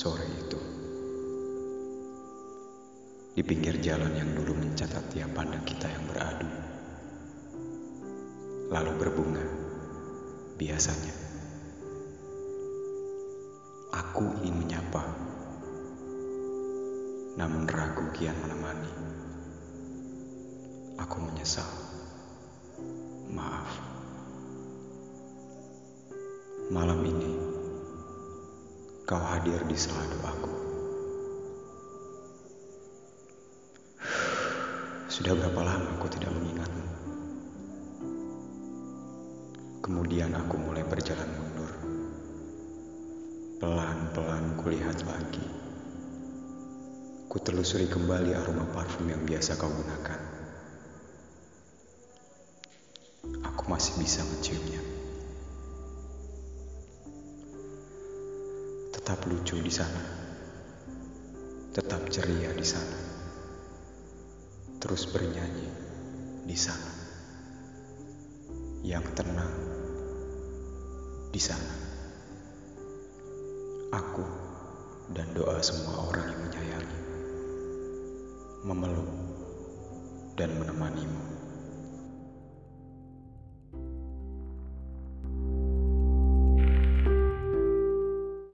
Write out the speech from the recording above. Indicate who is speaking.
Speaker 1: Sore itu, di pinggir jalan yang dulu mencatat tiap pandang kita yang beradu, lalu berbunga, biasanya. Aku ingin menyapa, namun ragu kian menemani. Aku menyesal. Kau hadir di sela doaku. Sudah berapa lama aku tidak mengingatmu? Kemudian aku mulai berjalan mundur. Pelan-pelan kulihat lagi. Ku telusuri kembali aroma parfum yang biasa kau gunakan. Aku masih bisa menciumnya. Tetap lucu di sana. Tetap ceria di sana. Terus bernyanyi di sana. Yang tenang di sana. Aku dan doa semua orang yang menyayangi, memeluk dan menemanimu.